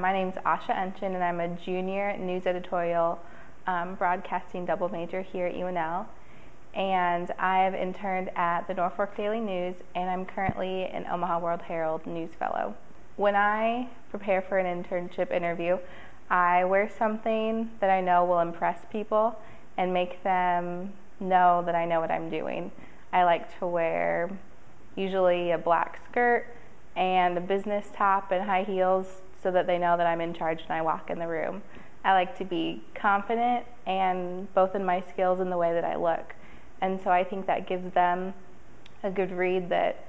My name is Asha Anchan, and I'm a junior news editorial um, broadcasting double major here at UNL. And I've interned at the Norfolk Daily News, and I'm currently an Omaha World Herald News Fellow. When I prepare for an internship interview, I wear something that I know will impress people and make them know that I know what I'm doing. I like to wear usually a black skirt and a business top and high heels so that they know that I'm in charge when I walk in the room. I like to be confident and both in my skills and the way that I look. And so I think that gives them a good read that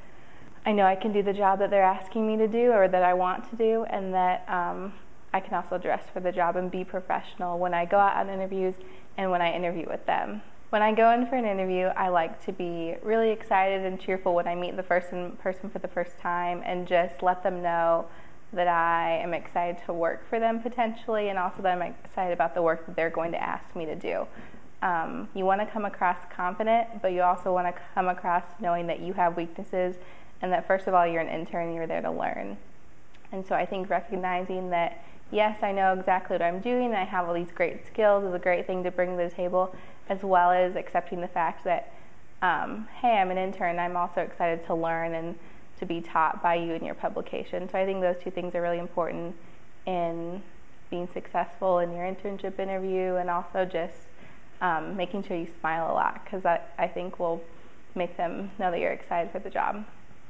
I know I can do the job that they're asking me to do or that I want to do, and that um, I can also dress for the job and be professional when I go out on interviews and when I interview with them. When I go in for an interview, I like to be really excited and cheerful when I meet the person person for the first time and just let them know that I am excited to work for them potentially, and also that I'm excited about the work that they're going to ask me to do. Um, you want to come across confident, but you also want to come across knowing that you have weaknesses and that, first of all, you're an intern you're there to learn. And so I think recognizing that, yes, I know exactly what I'm doing I have all these great skills is a great thing to bring to the table, as well as accepting the fact that, um, hey, I'm an intern, I'm also excited to learn and to be taught by you in your publication. So I think those two things are really important in being successful in your internship interview and also just um, making sure you smile a lot because that I think will make them know that you're excited for the job.